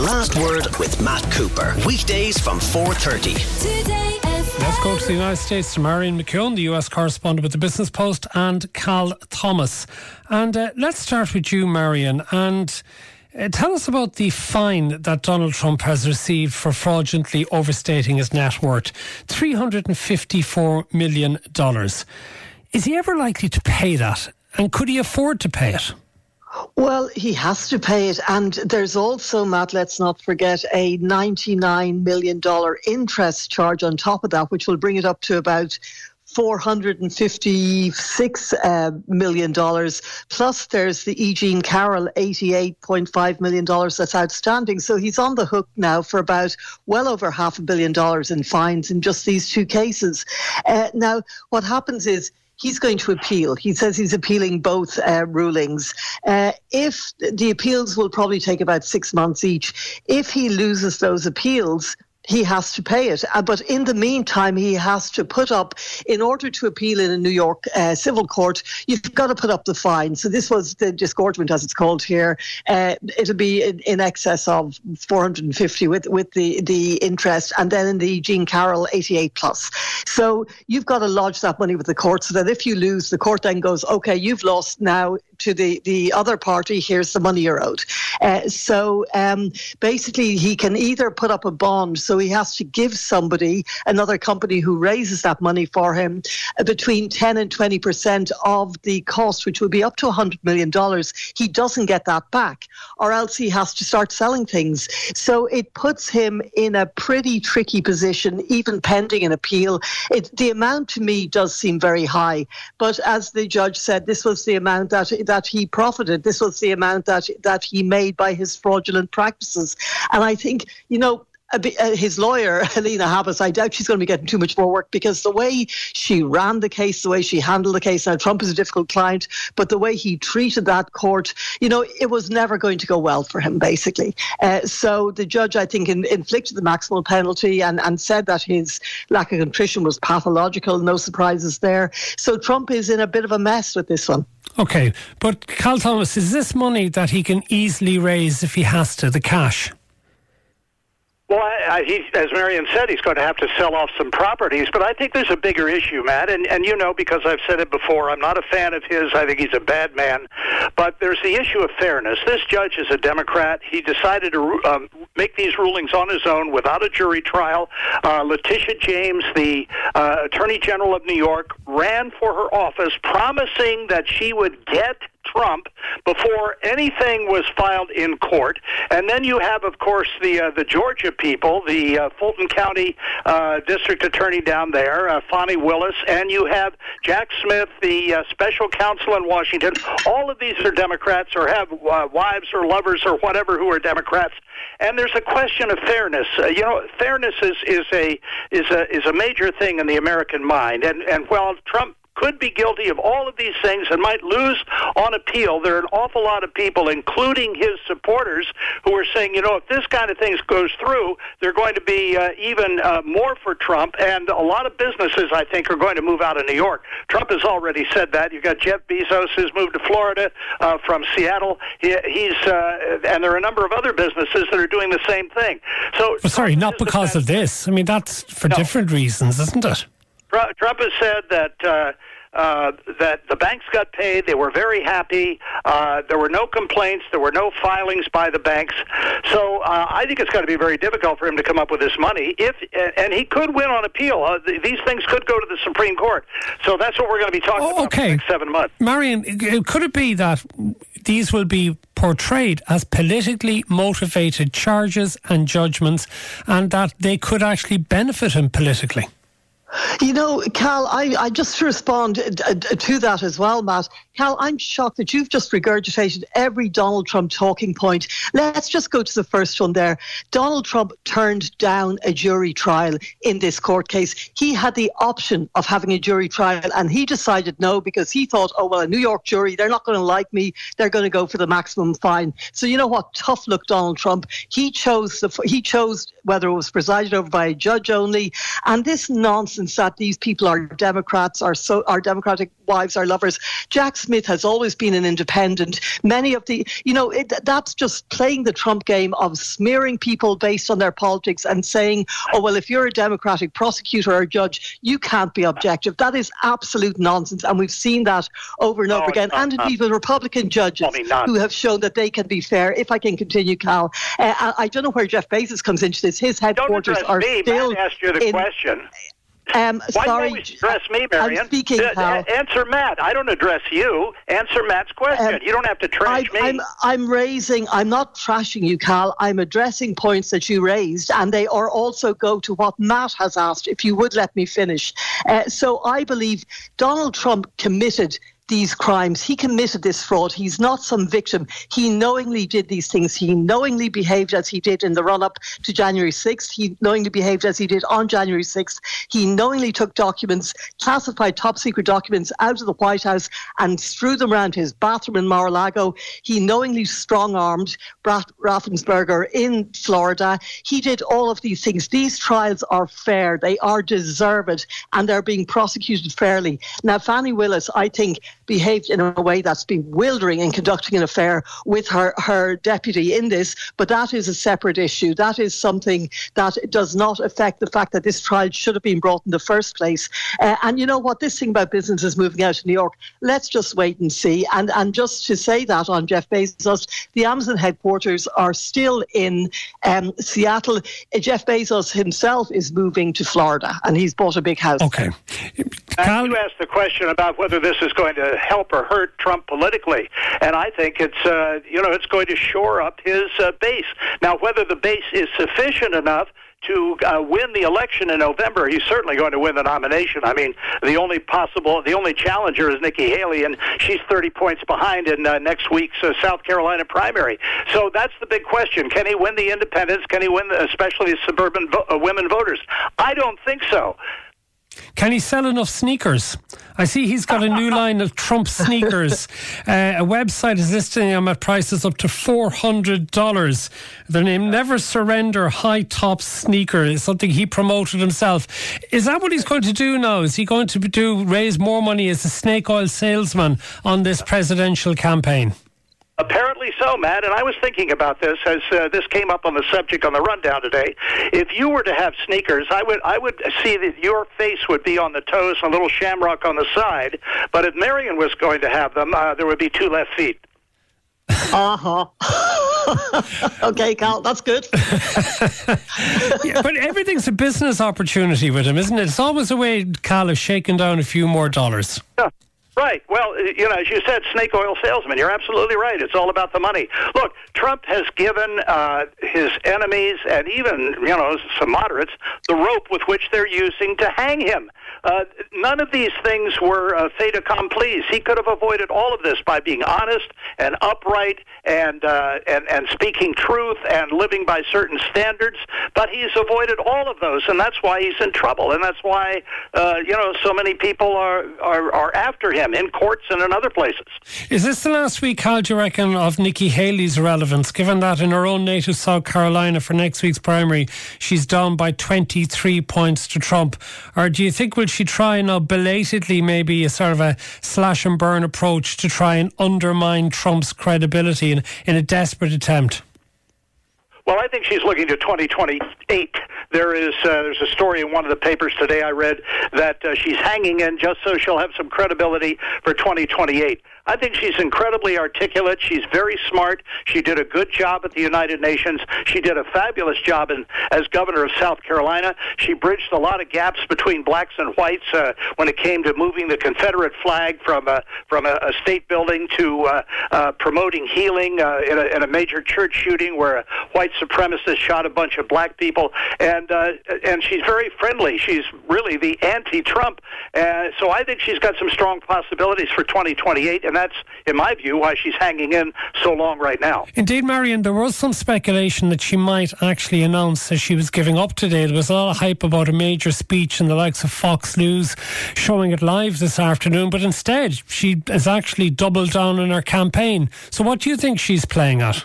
The Last Word with Matt Cooper. Weekdays from 4.30. Let's go to the United States to Marion McKeone, the US correspondent with the Business Post, and Cal Thomas. And uh, let's start with you, Marion. And uh, tell us about the fine that Donald Trump has received for fraudulently overstating his net worth $354 million. Is he ever likely to pay that? And could he afford to pay it? Well, he has to pay it. And there's also, Matt, let's not forget, a $99 million interest charge on top of that, which will bring it up to about $456 uh, million. Plus, there's the E. Jean Carroll $88.5 million that's outstanding. So he's on the hook now for about well over half a billion dollars in fines in just these two cases. Uh, now, what happens is he's going to appeal. He says he's appealing both uh, rulings. Uh, if the appeals will probably take about six months each, if he loses those appeals, he has to pay it. Uh, but in the meantime, he has to put up, in order to appeal in a New York uh, civil court, you've got to put up the fine. So this was the disgorgement, as it's called here. Uh, it'll be in, in, excess of 450 with, with the, the interest, and then in the Jean Carroll 88 plus. So you've got to lodge that money with the court so that if you lose, the court then goes, okay, you've lost now to the, the other party, here's the money you're owed. Uh, so um, basically, he can either put up a bond, so he has to give somebody, another company who raises that money for him, uh, between 10 and 20% of the cost, which would be up to $100 million. He doesn't get that back, or else he has to start selling things. So it puts him in a pretty tricky position, even pending an appeal. It, the amount to me does seem very high, but as the judge said, this was the amount that that he profited. This was the amount that that he made by his fraudulent practices. And I think, you know, his lawyer, Alina Habba, I doubt she's going to be getting too much more work because the way she ran the case, the way she handled the case, now Trump is a difficult client, but the way he treated that court, you know, it was never going to go well for him, basically. Uh, so the judge, I think, in, inflicted the maximum penalty and, and said that his lack of contrition was pathological, no surprises there. So Trump is in a bit of a mess with this one. Okay, but Cal Thomas, is this money that he can easily raise if he has to, the cash? Well, I, I, he, as Marion said, he's going to have to sell off some properties. But I think there's a bigger issue, Matt. And, and you know, because I've said it before, I'm not a fan of his. I think he's a bad man. But there's the issue of fairness. This judge is a Democrat. He decided to um, make these rulings on his own without a jury trial. Uh, Letitia James, the uh, Attorney General of New York, ran for her office promising that she would get Trump before anything was filed in court. And then you have, of course, the uh, the Georgia people, the uh, Fulton County uh, District Attorney down there, uh, Fani Willis, and you have Jack Smith, the uh, special counsel in Washington. All of these are Democrats or have uh, wives or lovers or whatever who are Democrats. And there's a question of fairness. Uh, you know, fairness is, is a is a is a major thing in the American mind. And and while Trump could be guilty of all of these things and might lose on appeal. There are an awful lot of people, including his supporters, who are saying, you know, if this kind of thing goes through, they're going to be uh, even uh, more for Trump. And a lot of businesses, I think, are going to move out of New York. Trump has already said that. You've got Jeff Bezos who's moved to Florida uh, from Seattle. He, he's uh, and there are a number of other businesses that are doing the same thing. So, well, sorry, not because of this. I mean, that's for no. different reasons, isn't it? Trump has said that uh, uh, that the banks got paid. They were very happy. Uh, there were no complaints. There were no filings by the banks. So uh, I think it's going to be very difficult for him to come up with this money. If and he could win on appeal. Uh, these things could go to the Supreme Court. So that's what we're going to be talking oh, okay. about for seven months. Marion, could it be that these will be portrayed as politically motivated charges and judgments, and that they could actually benefit him politically? You know, Cal, I, I just respond uh, to that as well, Matt. Cal, I'm shocked that you've just regurgitated every Donald Trump talking point. Let's just go to the first one there. Donald Trump turned down a jury trial in this court case. He had the option of having a jury trial and he decided no because he thought, oh, well, a New York jury, they're not going to like me. They're going to go for the maximum fine. So, you know what? Tough look, Donald Trump. He chose, the, he chose whether it was presided over by a judge only. And this nonsense that these people are Democrats, are so, our Democratic wives, are lovers. Jack Smith has always been an independent. Many of the, you know, it, that's just playing the Trump game of smearing people based on their politics and saying, oh, well, if you're a Democratic prosecutor or judge, you can't be objective. That is absolute nonsense. And we've seen that over and over again. and indeed with Republican judges who have shown that they can be fair. If I can continue, Cal, uh, I, don't know where Jeff Bezos comes into this. His headquarters are me. still. Matt asked you the in, question. Um, Why sorry, do you address me, Marion? I'm speaking, uh, Cal. Answer Matt. I don't address you. Answer Matt's question. Um, you don't have to trash I, me. I'm, I'm raising, I'm not trashing you, Cal. I'm addressing points that you raised, and they are also go to what Matt has asked, if you would let me finish. Uh, so I believe Donald Trump committed these crimes. He committed this fraud. He's not some victim. He knowingly did these things. He knowingly behaved as he did in the run up to January 6th. He knowingly behaved as he did on January 6th. He knowingly took documents, classified top secret documents out of the White House and threw them around his bathroom in Mar a Lago. He knowingly strong armed Raffensperger in Florida. He did all of these things. These trials are fair, they are deserved, and they're being prosecuted fairly. Now, Fani Willis, I think, behaved in a way that's bewildering in conducting an affair with her, her deputy in this, but that is a separate issue. That is something that does not affect the fact that this trial should have been brought in the first place. Uh, and you know what? This thing about businesses moving out to New York, let's just wait and see. And, and just to say that on Jeff Bezos, the Amazon headquarters are still in um, Seattle. Jeff Bezos himself is moving to Florida and he's bought a big house. Okay. Cal- you asked the question about whether this is going to help or hurt Trump politically, and I think it's uh, you know it's going to shore up his uh, base. Now, whether the base is sufficient enough to uh, win the election in November, he's certainly going to win the nomination. I mean, the only possible, the only challenger is Nikki Haley, and she's 30 points behind in uh, next week's uh, South Carolina primary. So that's the big question: Can he win the independents? Can he win, the, especially the suburban vo- uh, women voters? I don't think so. Can he sell enough sneakers? I see he's got a new line of Trump sneakers. Uh, a website is listing them at prices up to $400. Their name Never Surrender High Top Sneaker is something he promoted himself. Is that what he's going to do now? Is he going to do raise more money as a snake oil salesman on this presidential campaign? Apparently so, Matt. And I was thinking about this as uh, this came up on the subject on the rundown today. If you were to have sneakers, I would I would see that your face would be on the toes and a little shamrock on the side. But if Marion was going to have them, uh, there would be two left feet. Uh huh. okay, Cal, that's good. yeah, but everything's a business opportunity with him, isn't it? It's always a way, Cal, of shaking down a few more dollars. Yeah. Right. Well, you know, as you said, snake oil salesman. You're absolutely right. It's all about the money. Look, Trump has given uh, his enemies and even, you know, some moderates the rope with which they're using to hang him. Uh, none of these things were uh, fait accompli. He could have avoided all of this by being honest and upright and, uh, and, and speaking truth and living by certain standards. But he's avoided all of those, and that's why he's in trouble. And that's why, uh, you know, so many people are, are, are after him in courts and in other places. Is this the last week, how do you reckon, of Nikki Haley's relevance, given that in her own native South Carolina for next week's primary, she's down by 23 points to Trump? Or do you think we'll she try now belatedly, maybe a sort of a slash and burn approach to try and undermine Trump's credibility in, in a desperate attempt? Well, I think she's looking to 2028. There is uh, there's a story in one of the papers today I read that uh, she's hanging in just so she'll have some credibility for 2028. I think she's incredibly articulate. She's very smart. She did a good job at the United Nations. She did a fabulous job in, as governor of South Carolina. She bridged a lot of gaps between blacks and whites uh, when it came to moving the Confederate flag from a, from a, a state building to uh, uh, promoting healing uh, in, a, in a major church shooting where a white supremacist shot a bunch of black people. And uh, and she's very friendly. She's really the anti-Trump. Uh, so I think she's got some strong possibilities for 2028 and that's, in my view, why she's hanging in so long right now. Indeed, Marion, there was some speculation that she might actually announce that she was giving up today. There was a lot of hype about a major speech in the likes of Fox News showing it live this afternoon, but instead she has actually doubled down on her campaign. So, what do you think she's playing at?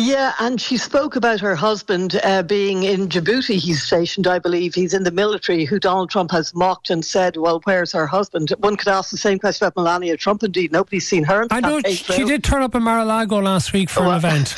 Yeah, and she spoke about her husband uh, being in Djibouti. He's stationed, I believe. He's in the military, who Donald Trump has mocked and said, "Well, where's her husband?" One could ask the same question about Melania Trump. Indeed, nobody's seen her. I know she did turn up in Mar-a-Lago last week for well, an event.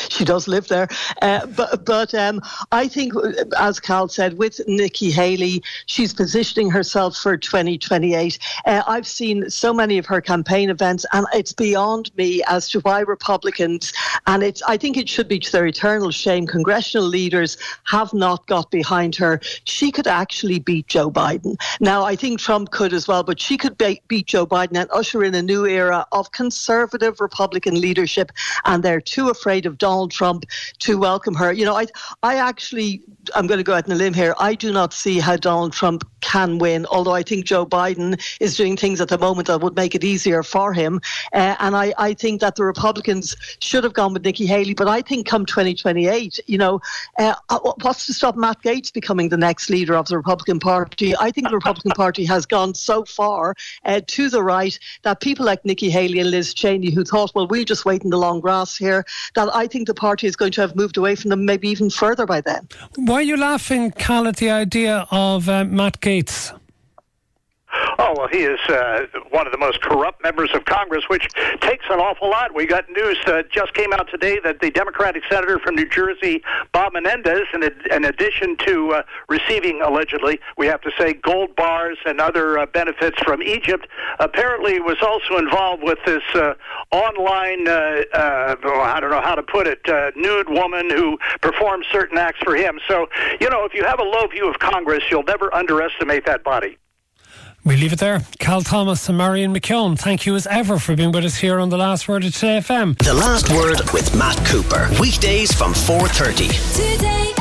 she does live there, uh, but but um, I think, as Cal said, with Nikki Haley, she's positioning herself for 2028. Uh, I've seen so many of her campaign events, and it's beyond me as to why Republicans and and I think it should be to their eternal shame. Congressional leaders have not got behind her. She could actually beat Joe Biden. Now, I think Trump could as well, but she could be- beat Joe Biden and usher in a new era of conservative Republican leadership. And they're too afraid of Donald Trump to welcome her. You know, I, I actually, I'm going to go out on a limb here. I do not see how Donald Trump can win, although I think Joe Biden is doing things at the moment that would make it easier for him. Uh, and I, I think that the Republicans should have gone with Nikki Haley. But I think come 2028, you know, uh, uh, what's to stop Matt Gaetz becoming the next leader of the Republican Party? I think the Republican Party has gone so far uh, to the right that people like Nikki Haley and Liz Cheney, who thought, well, we'll just wait in the long grass here, that I think the party is going to have moved away from them maybe even further by then. Why are you laughing, Cal, at the idea of uh, Matt Gaetz? Oh, well, he is uh, one of the most corrupt members of Congress, which takes an awful lot. We got news uh, just came out today that the Democratic senator from New Jersey, Bob Menendez, in, in addition to uh, receiving, allegedly, we have to say, gold bars and other uh, benefits from Egypt, apparently was also involved with this uh, online, uh, uh, I don't know how to put it, uh, nude woman who performs certain acts for him. So, you know, if you have a low view of Congress, you'll never underestimate that body. We leave it there. Cal Thomas and Marion McKeone, thank you as ever for being with us here on The Last Word of Today FM. The Last Word with Matt Cooper. Weekdays from 4.30. Today